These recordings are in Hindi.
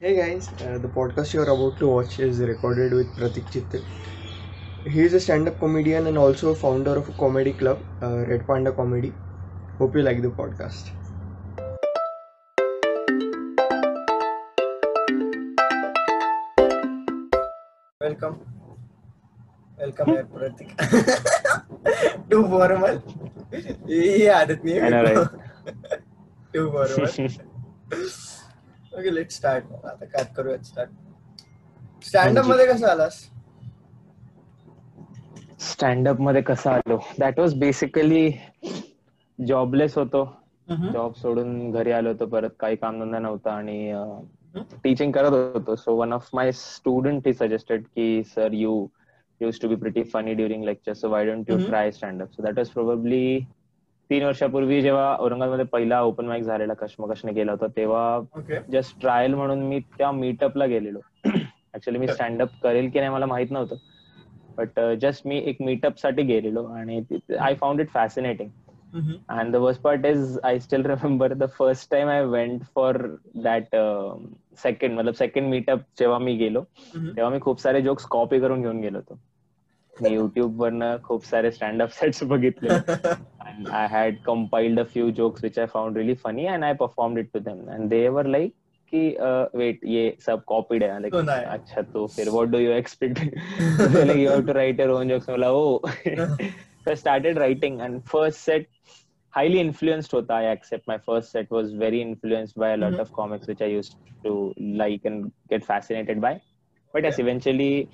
Hey guys, uh, the podcast you're about to watch is recorded with Pratik Chitte. He is a stand-up comedian and also founder of a comedy club, uh, Red Panda Comedy. Hope you like the podcast. Welcome. Welcome here, Pratik. Too formal. ही आदत नहीं I know, है right? Too formal. Okay let start आता काय करूयात स्टार्ट स्टँड अपमध्ये कसं आलास? स्टँडअपमध्ये कसं आलो? दॅट वॉज बेसिकली जॉबलेस होतो. जॉब सोडून घरी आलो होतो परत. काही कामधंदा नव्हता आणि टीचिंग करत होतो. So one of my student he suggested की sir you use to be pretty funny during lecture so why don't you. Try standup so that was probably तीन वर्षापूर्वी जेव्हा औरंगाबादमध्ये पहिला ओपन माईक झालेला कश्मकशने गेला होता तेव्हा जस्ट ट्रायल म्हणून मी त्या मीटअपला गेलेलो. ऍक्च्युली मी. स्टँडअप करेल की नाही मला माहीत नव्हतं. बट जस्ट मी एक मीटअपसाठी गेलेलो आणि I found it fascinating and the worst part is I still remember the first time I went for that second मतलब सेकंड मीटअप जेव्हा मी गेलो तेव्हा मी खूप सारे जोक्स कॉपी करून घेऊन गेलो होतो. मी युट्यूब वरनं खूप सारे स्टँडअप सेट्स बघितले. I had compiled a few jokes which I found really funny and I performed it to them and they were like कि वेट ये सब कॉपीड है like तो नहीं। अच्छा तो फिर what do you expect like you have to write your own jokes बोला oh so I started writing and first set highly influenced hota I accept my first set was very influenced by a lot Mhm. of comics which I used to like and get fascinated by but yes Yeah. eventually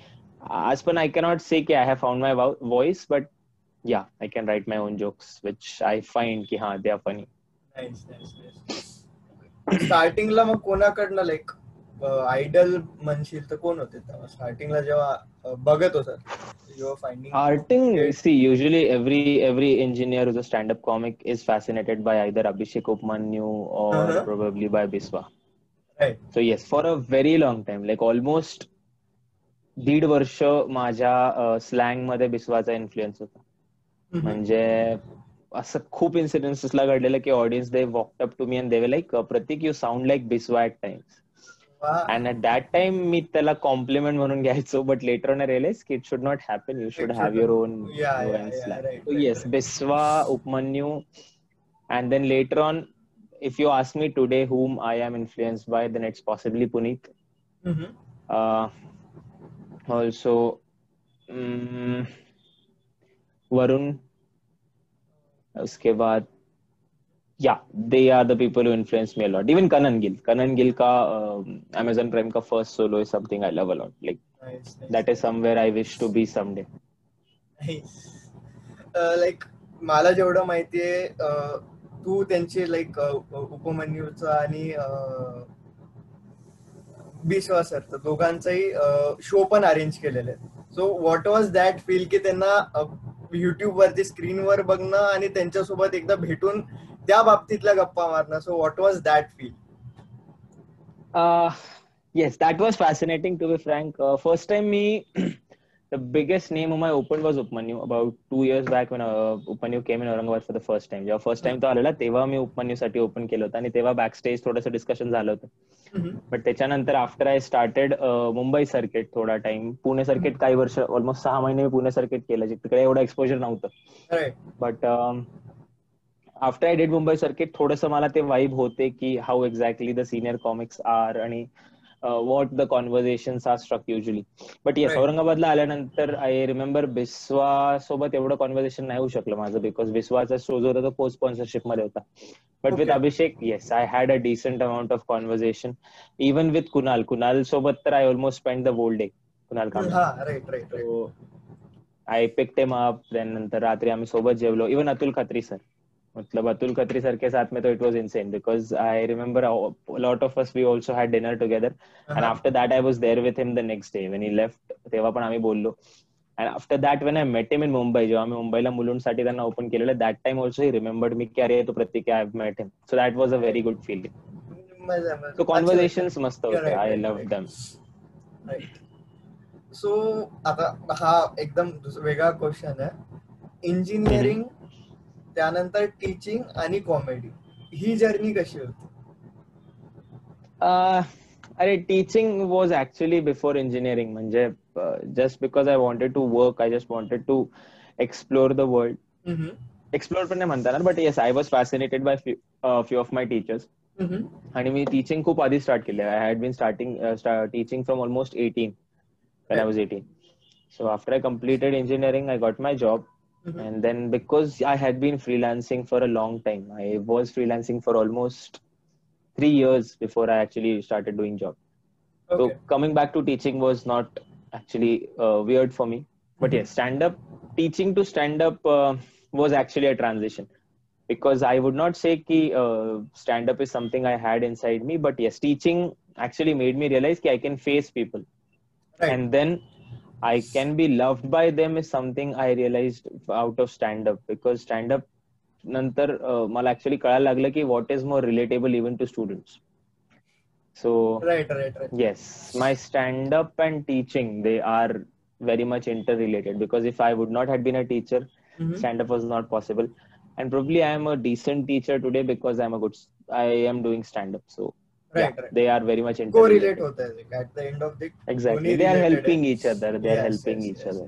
as per I cannot say कि I have found my vo- voice but yeah, I can write my own jokes, which I find ki हाँ, they are funny. स्टार्टिंगला मग कोणाकडनं लाईक आयडल म्हणशील तर कोण होते स्टार्टिंगला जेव्हा अं, बघत होता finding usually every every engineer who's a stand-up comic is fascinated by either Abhishek Upmanyu or Uh-huh. probably by Biswa. Right So yes, for a very long time, like almost दीड वर्ष माझ्या स्लँग मध्ये बिस्वाचा इन्फ्लुएन्स होता म्हणजे असं खूप इन्सिडेन्सेसला घडलेलं की audience they walked up to me and they like Prateek you sound like Biswa at times and at that time मी त्याला कॉम्प्लिमेंट म्हणून घ्यायचो बट लेटर ऑन रिअलाइज की it should not happen you should It have should your not. Own Yeah, yeah, yeah, right, right, yes right. Biswa Upamanyu and then later on if you ask me today whom I am influenced by, then it's possibly Puneet. Uh, also, mm, Varun. उसके बाद या they are the people who influence me a lot even Kanan Gill Kanan Gill का अमेजन प्राइम का first solo is something I love a lot like that is somewhere I wish to be someday like मला जेवढं माहिती आहे uh, तू त्यांचे लाईक uh, उपमन्यूचा आणि uh, बिश्वासर्थ दोघांचाही शो पण अरेंज केलेले so what was that feel की त्यांना युट्यूब वरती स्क्रीनवर बघणं आणि त्यांच्यासोबत एकदा भेटून त्या बाबतीतल्या गप्पा मारणं. So what was that feel yes that was fascinating to be frank first time me the biggest name my open was Upamanyu about two years back when Upamanyu came in Aurangabad for the first time जेव्हा फर्स्ट टाइम तो आलेला तेव्हा मी उपमन्यू साठी ओपन केलं होतं. आणि तेव्हा बॅक स्टेज थोडंसं डिस्कशन झालं होतं. बट त्याच्यानंतर after I started Mumbai circuit थोडा टाइम पुणे सर्किट काही वर्ष ऑलमोस्ट सहा महिने मी पुणे सर्किट केलं तिकडे एवढं एक्सपोजर नव्हतं. But after I did Mumbai circuit थोडंसं मला ते वाईब होते की how exactly the senior comics are आणि what the conversation are struck usually but yes. औरंगाबादला आल्यानंतर आय रिमेंबर बिस्वा सोबत एवढं कॉन्व्हर्सेशन नाही होऊ शकलं माझं बिकॉज बिस्वाचा शो जो होता तो स्पॉन्सरशिपमध्ये होता. But with. Abhishek yes I had a decent amount of conversation even with Kunal Kunal सोबत तर I almost spend the whole day Kunal So I picked him up. Then नंतर रात्री आम्ही सोबत जेवलो. इवन अतुल खत्री सर मतलब अतुल खत्री सर के साथ में तो it was insane because I remember lot of us we also had dinner together and after that I was there with him the next day when he left तेव्हा पण आम्ही बोललो and after that when I met him in Mumbai जेव्हा आम्ही मुंबईला मुलुंडसाठी त्यांना ओपन केलेलं that time also he remembered मी की अरे तो Pratik I met him so that was a very good feeling so conversation मस्त होते. I love. दॅम सो आता हा एकदम वेगळा क्वेश्चन आहे. इंजिनिअरिंग त्यानंतर टीचिंग आणि कॉमेडी ही जर्नी कशी होती? अरे teaching was actually before engineering म्हणजे just because I wanted to work I just wanted to explore the world explore पण नाही म्हणता but yes I was fascinated by few of my teachers आणि मी टीचिंग खूप आधी स्टार्ट केले I had been starting teaching from almost eighteen when I was 18. So after I completed engineering, I got my job. And then because I had been freelancing for a long time, I was freelancing for almost three years before I actually started doing job. So coming back to teaching was not actually uh, weird for me. But yes, stand up teaching to stand up uh, was actually a transition because I would not say ki uh, stand up is something I had inside me, but yes, teaching actually made me realize ki I can face people. Right. And then I can be loved by them is something I realized out of stand up because stand up नंतर uh, मला ऍक्च्युली कळायला लागलं की what is more relatable even to students so right right right yes my stand up and teaching they are very much interrelated because if i would not have been a teacher stand up was not possible and probably i am a decent teacher today because i'm a good i am doing stand up so yeah, they are very much होत आहे at the end of exactly. they are helping each other. They are helping each other.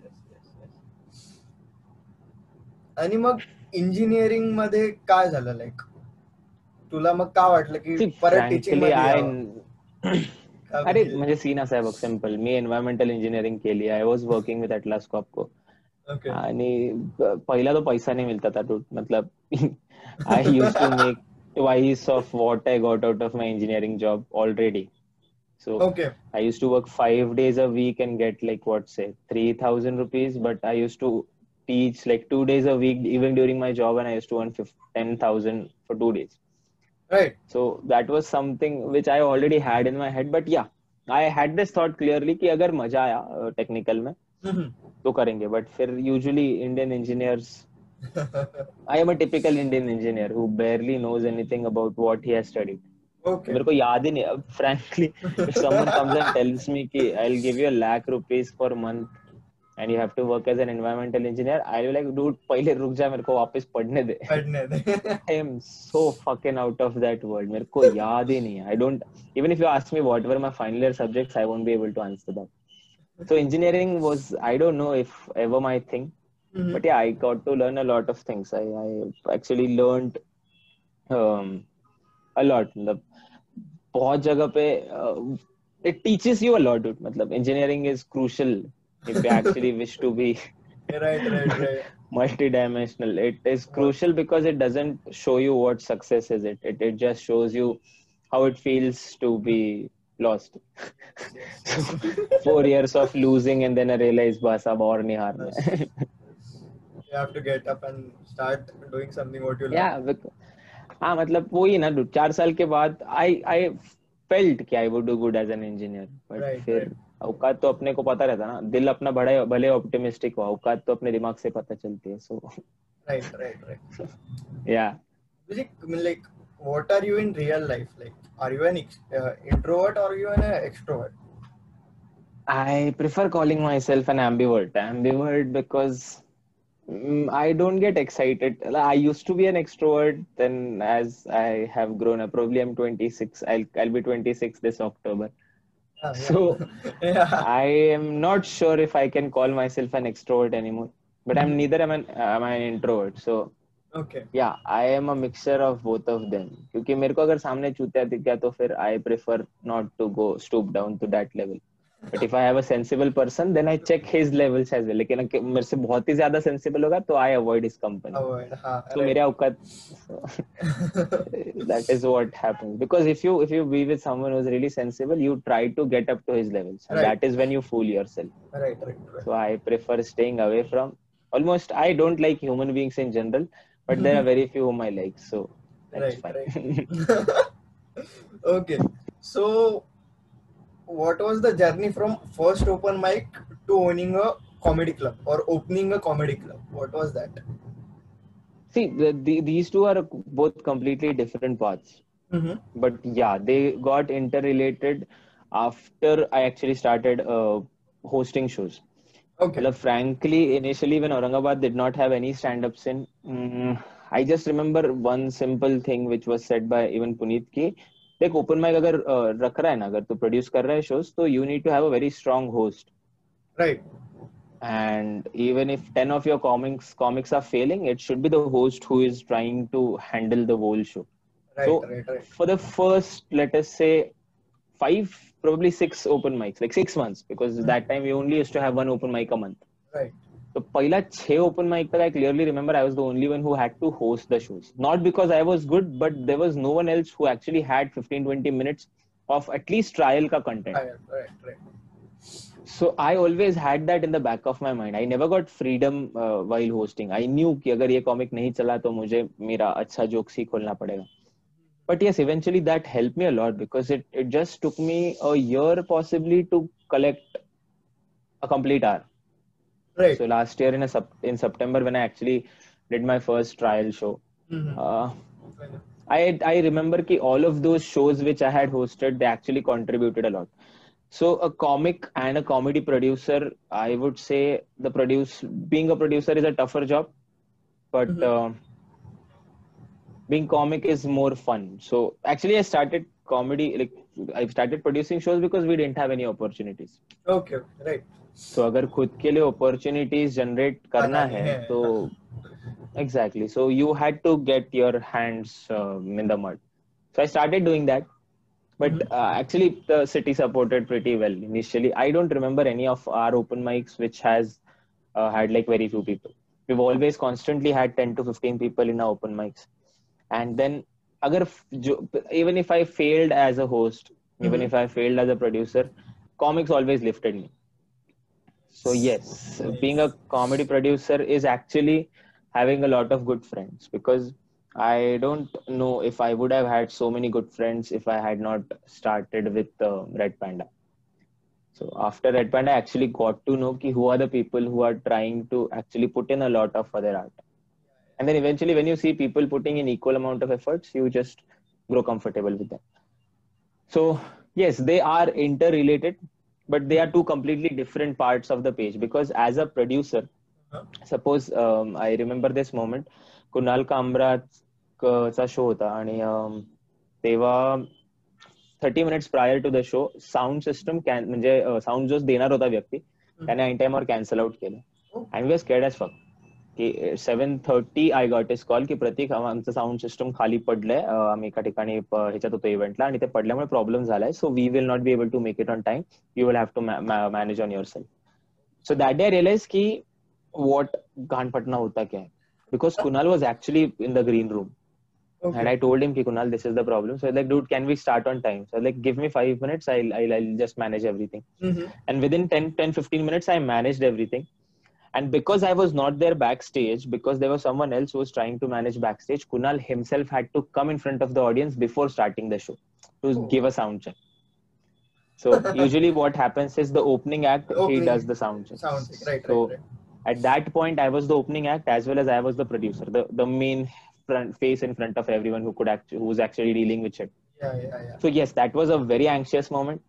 आणि मग इंजिनिअरिंग मध्ये काय झालं लाईक तुला मग का वाटलं की परत टीचिंग अरे म्हणजे? सीन असा आहे बघ सिम्पल मी एन्व्हायरमेंटल इंजिनिअरिंग केली. I was working with Atlas Copco. आणि पहिला तो पैसा नहीं मिलता था मतलब I use to make twice of what I got out of my engineering job already. So Okay. I used to work five days a week and get like what say three thousand rupees, but I used to teach like two days a week even during my job, and I used to earn ten thousand for two days. Right. So that was something which I already had in my head. But yeah, I had this thought clearly कि अगर मजा आया टेक्निकल में Mhm. तो करेंगे बट फिर usually Indian engineers I am a typical Indian engineer who barely knows anything about what he has studied okay. मेरे को याद ही नहीं अब frankly if someone comes and tells me कि I'll give you a lakh rupees per month and you have to work as an environmental engineer I'll be like dude पहले रुक जा मेरे को वापस पढ़ने दे पढ़ने दे. I am so fucking out of that world मेरे को याद ही नहीं है I don't even if you ask me what were my final year subjects I won't be able to answer that so engineering was I don't know if ever my thing Mhm. but yeah i got to learn a lot of things i, I actually learned um, a lot मतलब बहुत जगह पे uh, it teaches you a lot dude मतलब engineering is crucial if you actually wish to be right, right, right. multidimensional it is crucial because it doesn't show you what success is it it, it just shows you how it feels to be lost four years of losing and then i realized bas ab aur nahi हारना है You have to get up and start doing something what you love. बिक- हाँ मतलब वही ना dude, चार साल के बाद आई आई फेल्ट कि I would do good as an engineer but फिर. औकात तो अपने को पता रहता ना दिल अपना बड़ा भले ऑप्टिमिस्टिक हो औकात तो अपने दिमाग से पता चलती है सो Right, right, right. या like, what are you in real life? Like, are you an uh, introvert or are you an uh, extrovert? I prefer calling myself an ambivert. Ambivert because mm, I don't get excited. I used to be an extrovert. Then, as I have grown up, probably I'm 26. I'll I'll be 26 this October. Ah, yeah. So yeah. I am not sure if I can call myself an extrovert anymore. But I'm neither am an am I an introvert. So Okay. yeah, I am a mixture of both of them. क्योंकि मेरे को अगर सामने चूतिया दिख गया तो फिर I prefer not to go stoop down to that level. But if I have a sensible person, then I check his levels as well. लेकिन अगर मेरे से बहुत ही ज़्यादा sensible होगा तो I avoid his company. Avoid. हाँ, तो. मेरे औकात that is what happens because if you if you be with someone who's really sensible you try to get up to his levels and Right. that is when you fool yourself right, right, right. so i prefer staying away from almost i don't like human beings in general but there are very few whom i like so that's Right, fine okay. So, what was the journey from first open mic to owning a comedy club or opening a comedy club? What was that? see the, the, these two are both completely different paths Mm-hmm. but yeah they got interrelated after i actually started uh, hosting shows Okay. Well, frankly, initially when Aurangabad did not have any stand-ups in, mm, I just remember one simple thing which was said by even Puneet ki, देख ओपन माइक अगर रख रहा है ना अगर तो प्रोड्यूस कर रहा है शोज़ तो you need to have a very strong host right and even if ten of your comics comics are failing it should be the host who is trying to handle the whole show so for the first let us say five probably six open mics like six months because mm-hmm. that time we only used to have one open mic a so पहिला छह तक I clearly remember I was the only one who had to host the shows not because I was good but there was no one else who actually had 15 20 minutes of at least trial ka content right right so I always had that in the back of my mind. I never got freedom uh, while hosting. I knew कि अगर ये comic नहीं चला तो मुझे मेरा अच्छा जोक ही खोलना पड़ेगा. But yes, eventually that helped me a lot because it it just took me a year possibly to collect a complete hour. Right. So last year in a sub, in September when I actually did my first trial show, mm-hmm. uh, I I remember that all of those shows which I had hosted they actually contributed a lot. So a comic and a comedy producer, I would say the produce being a producer is a tougher job, but mm-hmm. uh, being comic is more fun. So actually, I started comedy like I started producing shows because we didn't have any opportunities. Okay, right. Right So अगर खुद के लिए opportunities generate करना है है, तो exactly. So you had to get your hands um, in the mud. So I started doing that. But Mhm. uh, actually, the city supported pretty well initially. I don't remember any of our open mics which has uh, had like very few people. We've always constantly had 10 to 15 people in our open mics. And then, agar, jo- even if I failed as a host, mm-hmm. even Mhm. if I failed as a producer, comics always lifted me. So, yes, being a comedy producer is actually having a lot of good friends because I don't know if I would have had so many good friends if I had not started with uh, Red Panda. So after Red Panda, I actually got to know ki who are the people who are trying to actually put in a lot of other art. And then eventually, when you see people putting in equal amount of efforts, you just grow comfortable with them. So yes, they are interrelated, but they are two completely different parts of the page. Because as a producer, Uh-huh. suppose um, I remember this moment, Kunal कामराचा show होता आणि um, तेव्हा thirty minutes prior to the show sound system म्हणजे साऊंड जो देणार होता व्यक्ती त्याने ऐन टाइमवर कॅन्सल आउट केलं Oh. And we are scared as fuck की seven thirty I got this call की प्रतीक आम- आमचं साऊंड सिस्टम खाली पडलंय आम्ही एका ठिकाणी ह्याच्यात होतो इव्हेंटला आणि ते पडल्यामुळे प्रॉब्लेम झालाय so we will not be able to make it on time you will have to manage on your self so that day realise की वॉट घाणपटना होता क्या because Kunal was actually in the green room Okay. And I told him, Ki Kunal, this is the problem. So, like, dude, can we start on time? So, like, give me five minutes. I'll, I'll, I'll just manage everything. Mhm. And within 10, 10, 15 minutes, I managed everything. And because I was not there backstage, because there was someone else who was trying to manage backstage, Kunal himself had to come in front of the audience before starting the show to Oh. give a sound check. So, usually what happens is the opening act, he Opening. does the sound check. Sound check. Right, So, right, right. at that point i was the opening act as well as i was the producer the the main front face in front of everyone who could act who was actually dealing with it. Yeah, yeah, yeah. so yes that was a very anxious moment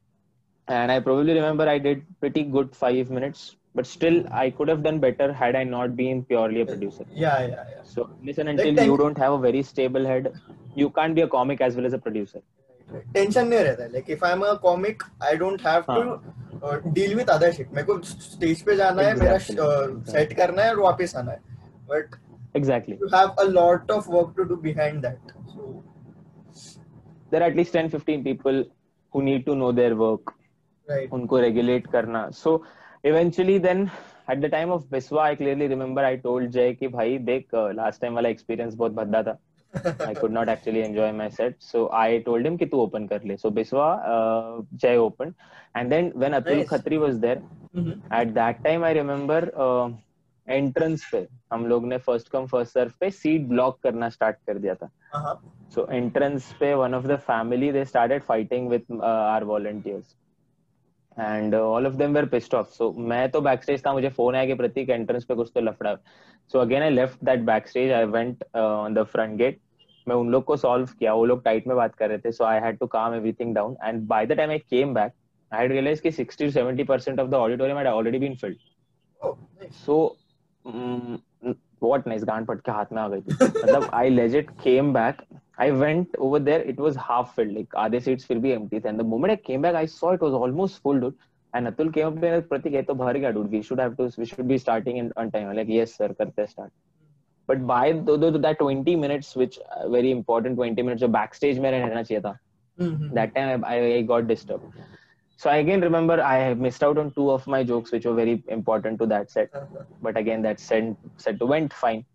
and i probably remember i did pretty good 5 minutes but still i could have done better had i not been purely a producer Yeah, yeah, yeah. so listen until ten- you don't have a very stable head you can't be a comic as well as a producer tension नहीं रहता है like if I am a comic I don't have to deal with other shit मेरे को स्टेज पे जाना है मेरा Exactly. सेट करना है और वापस आना है but exactly you have a lot of work to do behind that so there are at least 10 15 people who need to know their work right उनको रेगुलेट करना सो eventually then at the time of Biswa I clearly remember I told Jay कि भाई देख लास्ट टाइम वाला एक्सपीरियंस बहुत भद्दा था I could not actually enjoy my set so I told him कि तू ओपन कर ले so Biswa Jay open and then when Atul. Khatri was there. At that time I remember entrance पे हम लोग ने फ़र्स्ट कम फ़र्स्ट सर्व पे सीट ब्लॉक करना स्टार्ट कर दिया था uh-huh. So entrance पे one of the family they started fighting with uh, our and all of them were pissed off so मैं तो बैक स्टेज था मुझे फ़ोन आया कि प्रतीक एंट्रेंस पे कुछ तो लफड़ा so again I left that back stage I went on the front gate मैं उन लोग को सॉल्व किया। वो लोग टाइट में बात कर रहे थे। So I had to calm everything down and by the time I came back I had realise कि 60 to 70 percent of the auditorium had already been filled so what nice गान पट हाथ में आ गई थी। मतलब I legit came back I went over there. It was half filled. Like other seats will be empty. And the moment I came back, I saw it was almost full, dude. And Atul came up and said, Pratik, ये तो भर गया, dude. We should have to. We should be starting in on time. I'm like, yes, sir, करते start. But by the, the, that 20 minutes, which uh, very important 20 minutes जो backstage में रहना चाहिए था, Mhm. that time I, I got disturbed. So I again remember I missed out on two of my jokes, which were very important to that set. Uh-huh. But again, that set, set went fine.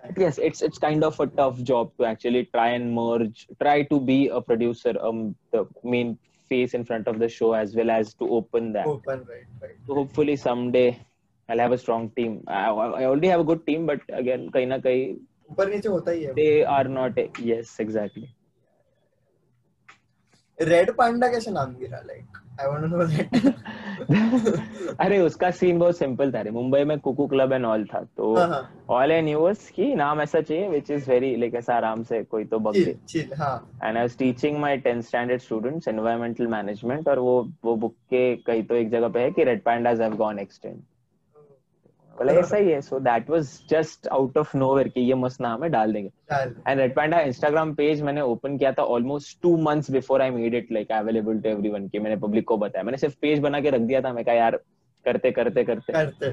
Yeah. But yes, it's it's kind of a tough job to actually try and merge, try to be a producer, um, the main face in front of the show as well as to open that. Open, right, right. So hopefully someday I'll have a strong team. I, I already have a good team, but again, kahin na kahin, ऊपर नीचे होता ही है they are not. A, yes, exactly. Red panda कैसे नाम गिरा like I want to know that अरे उसका सीन बहुत सिंपल था रे। मुंबई में कुकू क्लब एंड ऑल था तो ऑल न्यू वाज कि नाम ऐसा चाहिए विच इज़ वेरी लाइक ऐसा आराम से कोई तो बग दे। चिल हाँ। And I was teaching my 10th standard students environmental management और वो वो बुक के कहीं तो एक जगह पे है कि red pandas have gone extinct बोला ऐसा ही है so that was just out of nowhere कि ये मस्त नाम है डाल देंगे। And red panda Instagram page मैंने ओपन किया था almost two months before I made it like available to everyone कि मैंने पब्लिक को बताया। मैंने सिर्फ़ पेज बना के रख दिया था मैं कहा यार करते करते करते। करते।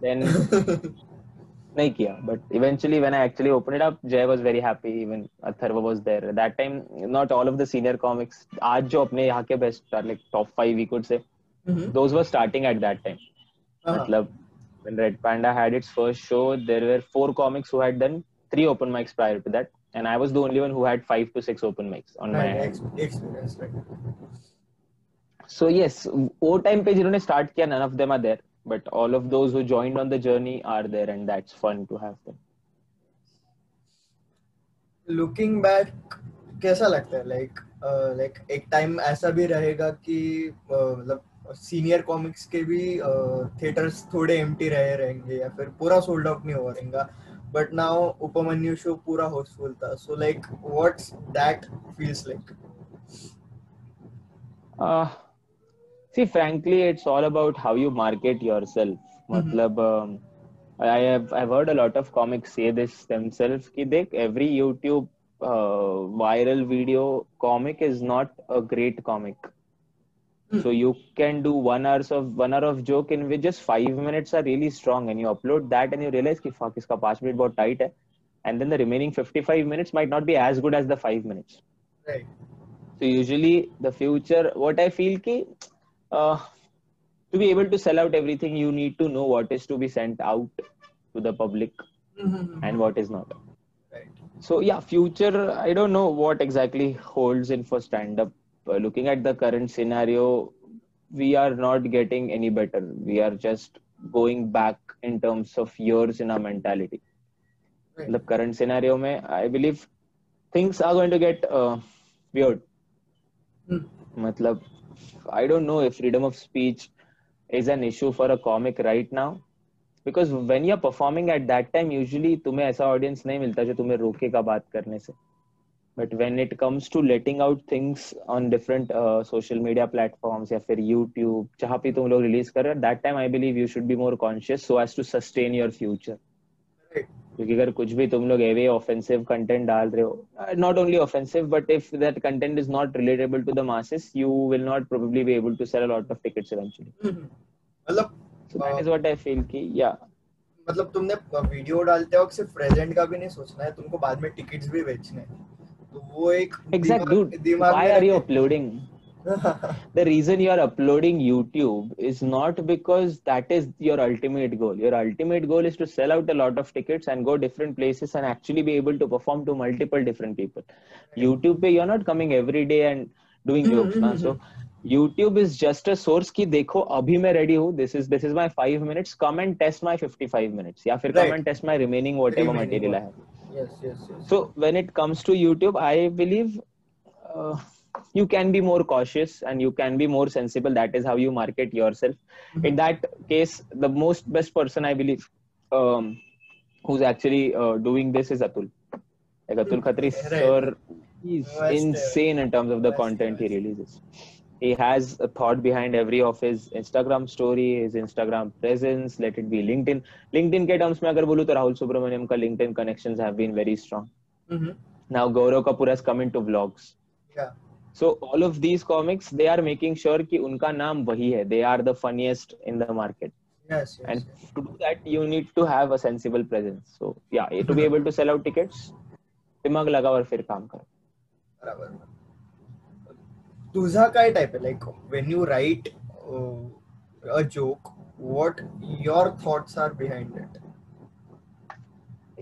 देन नहीं किया। But eventually when I actually open it up Jay was very happy even Atharva was there that time not all of the senior comics आज जो अपने यहाँ के best like top five we could say were starting at that time हाँ, matlab when red panda had its first show there were four comics who had done three open mics prior to that and i was the only one who had five to six open mics on my right, hand ex- experience right so yes वो time पे जिन्होंने start किया none of them are there but all of those who joined on the journey are there and that's fun to have them looking back कैसा लगता है लाइक लाइक एक टाइम ऐसा भी रहेगा कि uh, मतलब सीनियर कॉमिक्स के भी थिएटर्स थोड़े एम रहे रहेंगे या फिर पूरा सोल्ड आउट नहीं हो रहेगा। बट नाउ उपमन्यु शो पूरा हाउसफुल था। So like what's that feels like see frankly it's all about how you market yourself मतलब I have I heard a lot of comics से दिस देमसेल्फ कि देख every YouTube viral video comic is not a great comic Hmm. so you can do one hours of one hour of joke in which just five minutes are really strong and you upload that and you realize ki fuck iska 5 minute bahut tight hai and then the remaining 55 minutes might not be as good as the 5 minutes right so usually the future, what I feel ki, uh, to be able to sell out everything, you need to know what is to be sent out to the public and what is not. Right So yeah, future, I don't know what exactly holds in for stand up. Uh, looking at the current scenario, we are not getting any better. We are just going back in terms of years in our mentality. Current scenario, mein, I believe things are going to get uh, weird. मतलब I don't know if freedom of speech is an issue for a comic right now because when you're performing at that time usually तुम्हें ऐसा audience नहीं मिलता जो तुम्हें रोकेगा बात करने से but when it comes to letting out things on different uh, social media platforms या फिर YouTube जहाँ पे तुम लोग release कर रहे हो that time I believe you should be more conscious so as to sustain your future. क्योंकि अगर कुछ भी तुम लोग एवे ऑफेंसिव कंटेंट डाल रहे हो not only offensive but if that content is not relatable to the masses you will not probably be able to sell a lot of tickets eventually मतलब so that is what I feel कि या मतलब तुमने वीडियो डालते वक्त सिर्फ़ प्रेजेंट का भी नहीं सोचना है तुमको बाद में टिकट्स भी बेचने हैं। वो एक एग्जैक्ट दिमाग- डूड दिमाग आर यू रखे- uploading the reason you are uploading YouTube is not because that is your ultimate goal. Your ultimate goal is to sell out a lot of tickets and go different places and actually be able to perform to multiple different people. YouTube पे you're not coming every day and doing hmm, jokes. Hmm, So YouTube is just a source कि देखो अभी मैं ready हूँ. This is this is my five minutes. Come and test my 55 minutes. या फिर come Right. and test my remaining whatever Remaining material I have. Yes yes yes So when it comes to YouTube, I believe uh, you can be more cautious and you can be more sensible. That is how you market yourself. Mhm. In that case, the most best person I believe um, who's actually uh, doing this is Atul. Like Atul Khatri Right. sir, he's insane in terms of the content he releases. He has a thought behind every of his Instagram story, his Instagram presence. Let it be LinkedIn. LinkedIn के terms में अगर बोलूँ तो राहुल सुब्रमण्यम का LinkedIn connections have been very strong. Mhm. now Gaurav Kapoor has come into vlogs. Yeah. So all of these comics, they are making sure कि उनका नाम वही है. They are the funniest in the market. Yes, yes, And yes. to do that, you need to have a sensible presence. So yeah, to be able to sell out tickets, दिमाग लगा और फिर काम करो. बराबर तुझा काय टाइप आहे like when you write a joke what your thoughts are behind it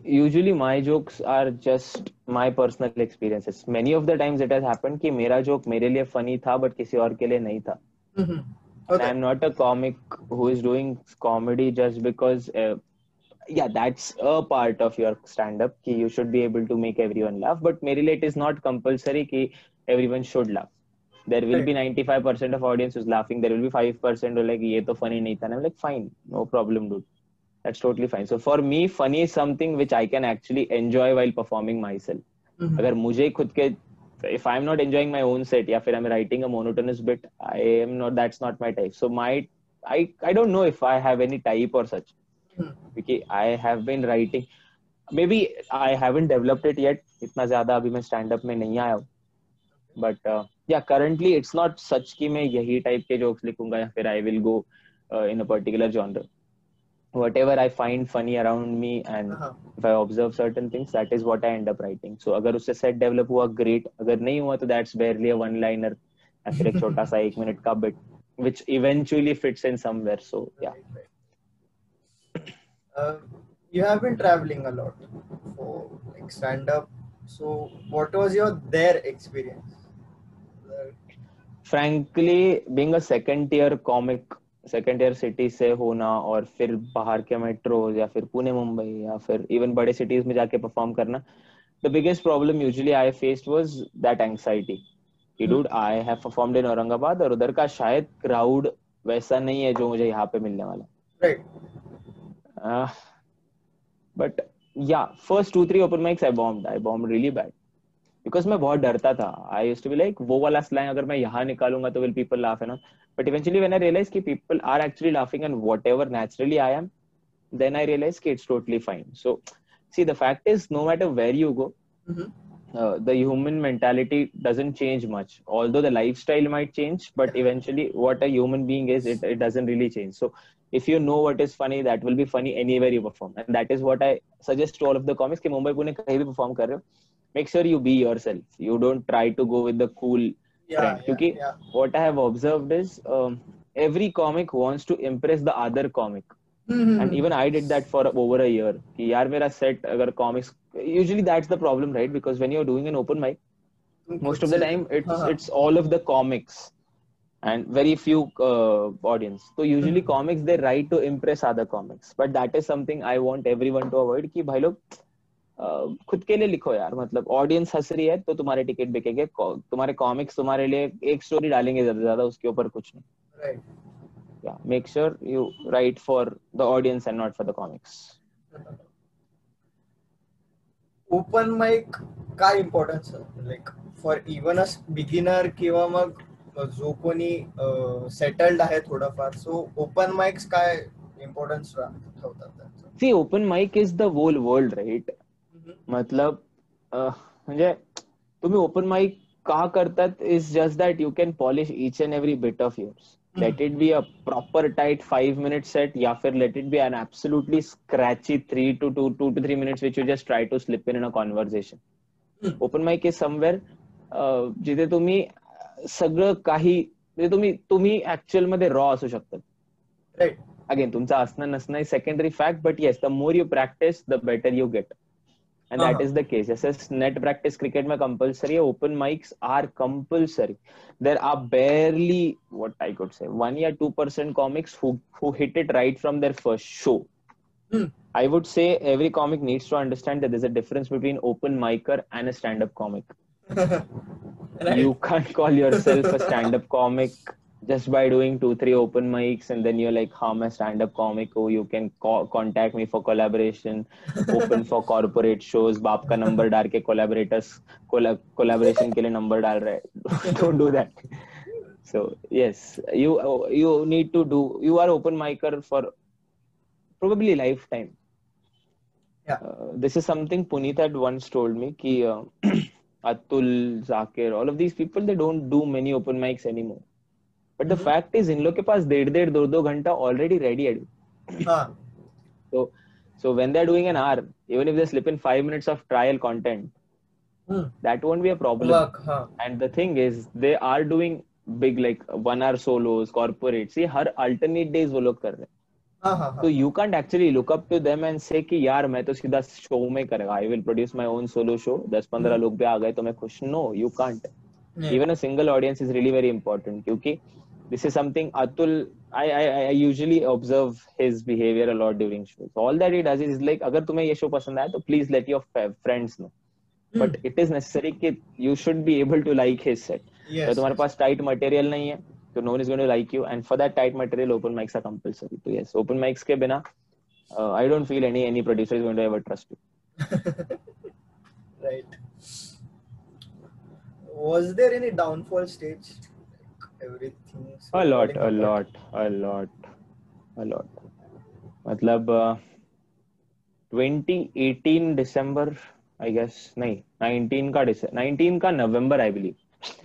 usually my jokes are just my personal experiences many of the times it has happened कि मेरा जोक मेरे लिए फनी था बट किसी और के लिए नहीं था। I am not a comic who is doing comedy just because या that's a part of your stand up you should be able to make everyone laugh but मेरे लिए इट इज़ नॉट कंपलसरी कि everyone should laugh There will be 95% of audience who's laughing. There will be 5% who like ये तो funny नहीं था. And I'm like fine, no problem, dude. That's totally fine. So for me, funny is something which I can actually enjoy while performing myself. Mhm. अगर मुझे खुद के if I'm not enjoying my own set या फिर I'm writing a monotonous bit, I am not that's not my type. So my I I don't know if I have any type or such. Mhm. क्योंकि I have been writing maybe I haven't developed it yet. इतना ज़्यादा अभी मैं stand up में नहीं आया हूँ. बट या करंटली इट्स नॉट सच कि मैं यही टाइप के जोक्स लिखूँगा या फिर I will go in a particular genre whatever I find funny around me and I observe certain things that is what I end up writing so अगर उससे सेट डेवलप हुआ ग्रेट अगर नहीं हुआ तो that's barely a one liner या फिर एक छोटा सा एक मिनट का bit which eventually fits in somewhere so या you have been traveling a lot for like stand up so what was your there experience? Frankly being a second tier comic second tier city से होना और फिर बाहर के मेट्रो या फिर पुणे मुंबई या फिर इवन बड़े सिटीज़ में जाके परफॉर्म करना the biggest problem usually I faced was that anxiety कि dude I have performed in Aurangabad और उधर का शायद क्राउड वैसा नहीं है जो मुझे यहाँ पे मिलने वाला। Right. बट या first two three open mics I bomb I bomb really bad because मैं बहुत डरता था। I use to be like वो वाला स्लैंग अगर मैं यहाँ निकालूँगा तो विल पीपल लाफ है but eventually when I realise कि people are actually laughing and whatever naturally I am then I realise कि it's totally fine so see the fact is no matter where you go the human mentality doesn't change much although the life style might change but eventually what a human being is it it doesn't really change so if you know what is funny that will be funny anywhere you perform and that is what I suggest all of the comics कि मुंबई पुणे कहीं भी परफॉर्म कर रहे हो make sure you be yourself. You don't try to go with the cool yeah, trend. yeah, okay? yeah. what i have observed is um, every comic wants to impress the other comic. Mm-hmm. and even i did that for over a year. Yaar mera set agar comics usually that's the problem right? Because when you're doing an open mic most of the time it's uh-huh. it's all of the comics and very few uh, audience. So usually mm-hmm. comics they write to impress other comics. But that is something i want everyone to avoid. Ki bhai log खुद के लिए लिखो यार मतलब ऑडियंस हंस रही है तो तुम्हारे टिकट बिकेंगे तुम्हारे कॉमिक्स तुम्हारे लिए एक स्टोरी डालेंगे ज़्यादा ज़्यादा उसके ऊपर कुछ नहीं। Yeah make sure you write for the audience and not for the comics. Open mic काय importance like for even a beginner किंवा मग जो कोणी सेटल्ड आहे थोडंफार सो ओपन माइक्स काय इम्पॉर्टन्स ठेवतात see open mic is the whole world right? मतलब म्हणजे तुम्ही ओपन माइक का करतात is just that you can polish each and every bit of yours let it be a proper tight five minute set या फिर let it be an absolutely scratchy three two two two two three minutes which you just try to slip in in a conversation open mic is somewhere जिथे तुम्ही सगळं काही म्हणजे तुम्ही तुम्ही ऍक्च्युअलमध्ये रॉ असू शकतात. अगेन तुमचं असणं नसणं secondary fact but yes the more you practise the better you get and uh-huh. that is the case. Ss net practice cricket mein compulsory open mics are compulsory. There are barely what i could say 1 or 2% comics who who hit it right from their first show. Hmm. I would say every comic needs to understand that there's a difference between open micer and a stand up comic. Right. you can't call yourself a stand up comic just by doing two three open mics and then you're like how am i stand-up comic? Oh you can contact me for collaboration. Open for corporate shows. Babka ka number darke collaborators collab collaboration ke liye number dal rahe don't do that. So yes you you need to do you are open micer for probably lifetime. Yeah. Uh, this is something Puneet had once told me ki, uh, Atul, Zakir, all of these people, they don't do many open mics anymore. But the Mhm. fact is, इन लोग के पास डेढ़ डेढ़ दो दो घंटा already ready है. हाँ So, so when they're doing an hour, even if they slip in five minutes of trial content, Hmm. that won't be a problem. work हाँ And the thing is, they are doing big like one hour solos, corporate. See, हर alternate days वो लोग कर रहे हैं. हाँ हाँ हाँ So you can't actually look up to them and say कि यार मैं तो सीधा शो में करेगा. I will produce my own solo show. 10-15 लोग भी आ गए तो मैं खुश. No, you can't. नहीं, Even a single audience is really very important क्योंकि this is something Atul I, I I usually observe his behavior a lot during shows. All that he does is like अगर तुम्हें ये show पसंद आया तो please let your fa- friends know. But it is necessary कि you should be able to like his set. yes, तो तुम्हारे पास टाइट मटेरियल नहीं है तो no is going to like you and for that tight material open mics are compulsory तो यस ओपन माइक्स के बिना I don't feel any any producer is going to ever trust you right was there any downfall stage Everything a lot a lot a lot a lot मतलब uh, 2018 दिसंबर आई गेस नहीं 19 का दिसंबर 19 का नवंबर I believe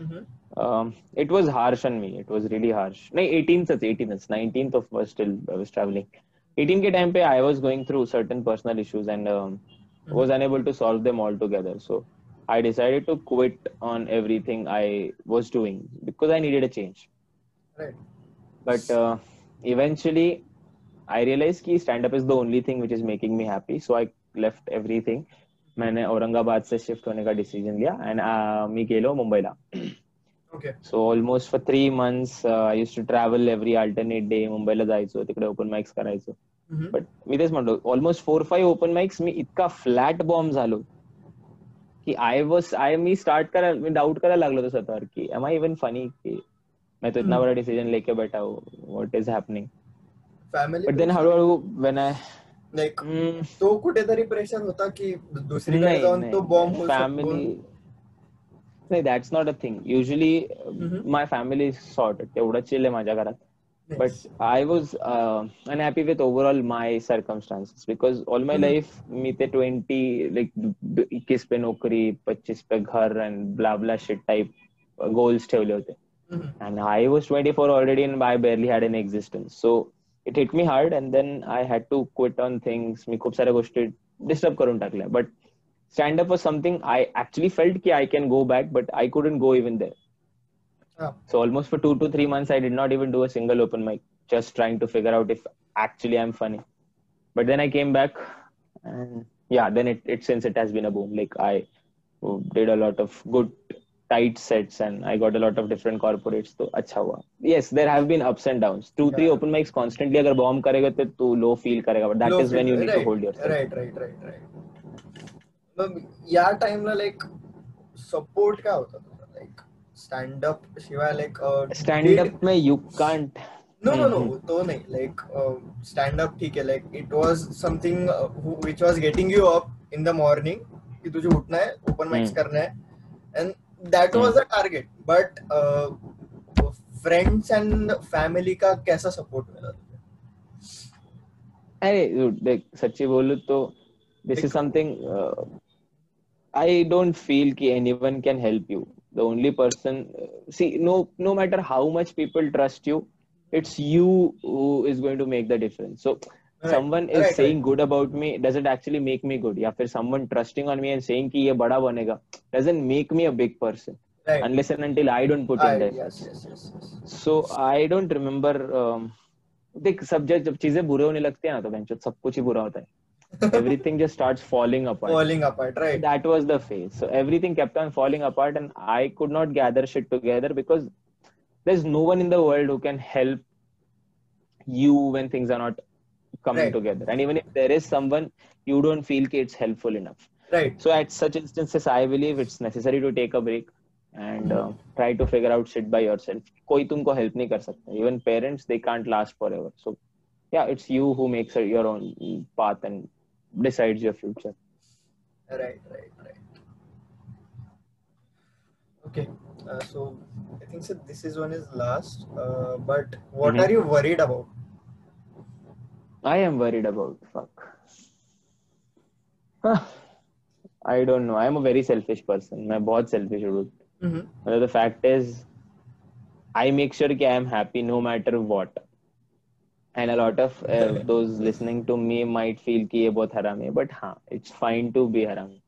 Mhm. um, it was harsh on me. It was really harsh. No, 18th, 18th, 19th of was still I was traveling. 18 के time पे I was going through certain personal issues and um, was unable to solve them all together. So I decided to quit on everything I was doing because I needed a change. right But uh, eventually, I realized कि stand up is the only thing which is making me happy. So I left everything. मैंने औरंगाबाद से शिफ्ट होने का डिसीजन लिया एंड मी गेलो मुंबईला okay so almost for three months I use to travel every alternate day मुंबईला जायचो तिकडे ओपन माइक्स करायचो Mhm. बट मी तेच म्हणतो almost four five open mics मी इतका फ्लॅट बॉम्ब झालो की आय वॉज़ आय मी स्टार्ट करायला मी डाऊट करायला लागलो होतो स्वतःवर की एम आय इवन फनी की? मैं तो इतना हम्म. बड़ा डिसीज़न लेके बैठा हूँ what is happening but then? हळूहळू व्हेन आय like तो कुठेतरी प्रेशर होता की दुसरीकडे जाऊन तो बॉम्ब फॅमिली नाही that's not a thing usually. My family sort तेवढं चिल आहे माझ्या घरात. but I was uh, unhappy with overall my circumstances because all my Mhm. life me the 20 like 21 पे नौकरी 25 पे घर and blah blah shit type uh, goals ठेवले होते Mhm. and I was 24 already and I barely had an existence so it hit me hard and then I had to quit on things मी खूप साऱ्या गोष्टी डिस्टर्ब करून टाकल्या but stand up was something I actually felt ki I can go back but I couldn't go even there Ah. so almost for two to three months, I did not even do a single open mic, just trying to figure out if actually I'm funny. But then I came back, and yeah, then it, it since it has been a boom. Like I uh, did a lot of good tight sets, and I got a lot of different corporates. So अच्छा हुआ. Yes, there have been ups and downs. Two yeah. three open mics constantly अगर bomb करेगा तो तू low feel करेगा. But that Low is feel. when you need right, to hold yourself. right right right right या टाइमला लाईक सपोर्ट काय होता तुझा लाईक स्टँड अप शिवाय लाईक Stand up में you can't. No no no. तो नाही लाईक स्टँड अप ठीक आहे like it was something which was getting you up in the morning की तुझे उठना है ओपन माइक्स हम्म. करना है and that was a target but friends and family का कैसा सपोर्ट मिला तुझे अरे देख सच्ची बोलूँ तो this something uh, I don't feel कि anyone can help you. The only person, uh, see, no, no matter how much people trust you, it's you who is going to make the difference. So Right, someone is right, saying good about me doesn't actually make me good. या फिर someone trusting on me and saying कि ये बड़ा बनेगा doesn't make me a big person right unless and until I don't put in that. Yes yes yes yes So I don't remember. Um, देख सब जब जब चीज़ें बुरे होने लगती है ना तो बेंचो सब कुछ ही बुरा होता है everything just starts falling apart falling apart right that was the phase so everything kept on falling apart and i could not gather shit together because there's no one in the world who can help you when things are not coming Right. together and even if there is someone you don't feel ki it's helpful enough right so at such instances i believe it's necessary to take a break and uh, try to figure out shit by yourself कोई तुमको help नहीं कर सकता even parents they can't last forever so yeah it's you who makes your own path and decides your future right right right okay uh, so i think so this is one is last uh, but what Mhm. are you worried about i am worried about fuck I don't know. I'm a very selfish person. मैं बहुत selfish हूँ. Mhm. मतलब the fact is, I make sure कि I am happy no matter what. And a lot of uh, those listening to me might feel कि ये बहुत हरामी है. But हाँ, it's fine to be हरामी.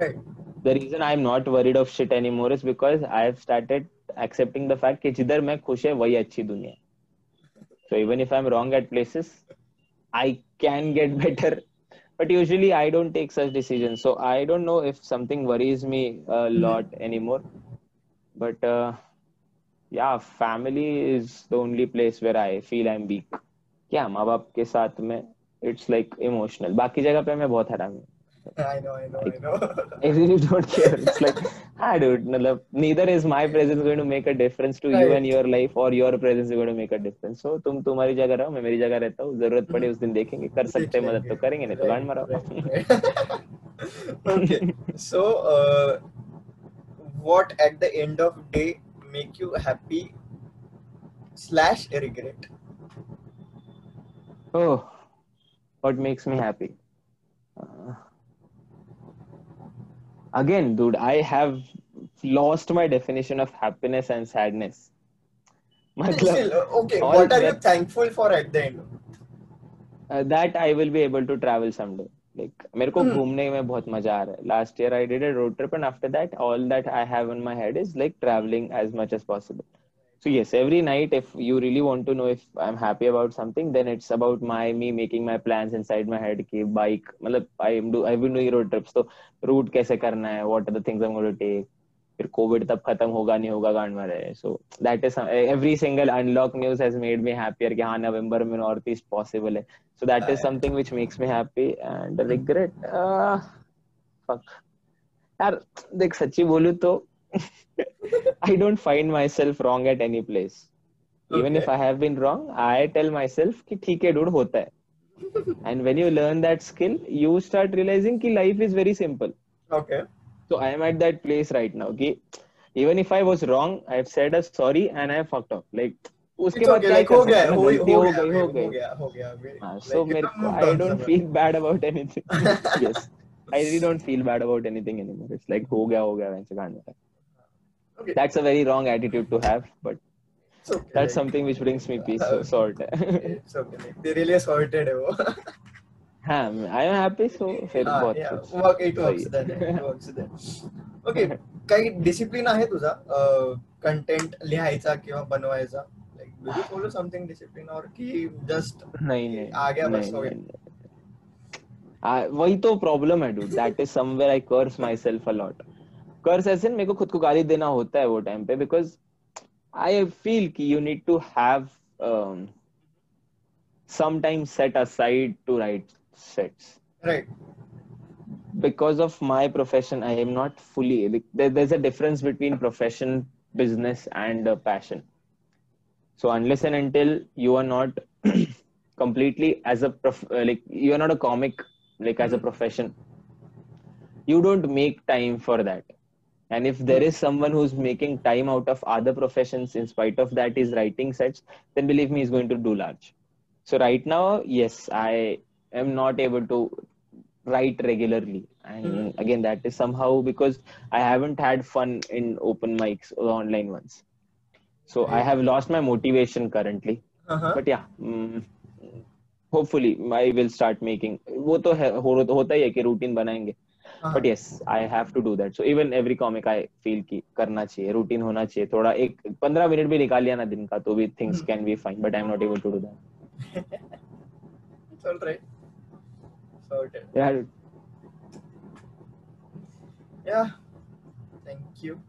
Right. The reason I'm not worried of shit anymore is because I have started accepting the fact कि जिधर मैं खुश है वही अच्छी दुनिया है. So even if I'm wrong at places, I can get better. But usually I don't take such decisions. So I don't know if something worries me a lot anymore. But uh, yeah, family is the only place where I feel I'm weak. क्या माँ बाप के साथ में it's like emotional. बाकी जगह पे मैं बहुत हरामी हूँ. I know, I know, I know. I really don't care. It's like, ah, dude, मतलब, neither is my presence going to make a difference to you and your life, or your presence is going to make a difference. So तुम तुम्हारी जगह रहो, मैं मेरी जगह रहता हूँ. ज़रूरत पड़े उस दिन देखेंगे. कर सकते हैं मदद तो करेंगे नहीं तो गांड मराओ. Right, right. okay. So, uh, what at the end of day make you happy slash regret? Oh, what makes me happy? Uh, again, dude, I have lost my definition of happiness and sadness. मतलब Still, uh, okay. all What are you that- thankful for at the end? uh, that I will be able to travel someday. Like मेरे को Hmm. घूमने में बहुत मजा आ रहा है. Last year I did a road trip and after that all that I have in my head is like traveling as much as possible. So yes, every night if you really want to know if I'm happy about something, then it's about my me making my plans inside my head कि bike मतलब I am do I've been doing road trips तो route कैसे करना है, what are the things I'm going to take. फिर कोविड तब खत्म होगा नहीं होगा गांड में रहे so that is every single unlock news has made me happier कि हाँ नवंबर में नॉर्थ ईस्ट पॉसिबल है so that is something which makes me happy and regret fuck यार देख सच्ची बोलूँ तो I don't find myself wrong at any place even if Okay. I have been wrong I tell myself कि ठीक है डूड होता है and when you learn that skill you start realising कि life is very simple Okay. So I am at that place right now. कि even if I was wrong, I've said a sorry and I fucked up. Like उसके It's बाद okay. क्या Like कर हो गया, सकते हैं? हो गलती हो हो गया, गई हो हो गई गया, हो गया. अभी. हाँ, Like, so it's मेरे a को move I on don't somewhere. feel bad about anything. yes, I really don't feel bad about anything anymore. It's like हो गया हो गया वैसे गांड में Okay. That's a very wrong attitude to have, but It's okay. that's like, something which brings me peace. uh, So sort. It's okay. Like, they really sorted है वो. हाँ, I am happy. So फिर Ah, बहुत yeah, कुछ work, it सही works then. है. It works then. Okay. काही डिसिप्लिन आहे तुझा कंटेंट लिहायचा किंवा बनवायचा like do you follow something discipline और की जस्ट नहीं नहीं आ गया बस नहीं, हो गया नहीं, नहीं। आ, वही तो प्रॉब्लम है dude that is somewhere I curse myself a lot curse ऐसे मेरे को खुद को गाली देना होता है वो टाइम पे बिकॉज़ आई फील कि you need to have sometime set aside to write sets right because of my profession i am not fully like, there, there's a difference between profession business and uh, passion so unless and until you are not completely as a prof- uh, like you are not a comic like as a profession you don't make time for that and if there is someone who's making time out of other professions in spite of that is writing sets then believe me he's going to do large so right now yes i am not able to write regularly and Mhm. again that is somehow because i haven't had fun in open mics or online ones so i Right. have lost my motivation currently Uh-huh. but yeah mm, hopefully i will start making वो तो है हो, होता ही है कि रूटीन बनाएंगे But yes I have to do that so even every comic I feel की करना चाहिए रूटीन होना चाहिए थोड़ा एक पंद्रह मिनट भी निकाल लिया ना दिन का तो भी things. Can be fine but I am not able to do that all right. Sorted. यार Yeah. Thank you.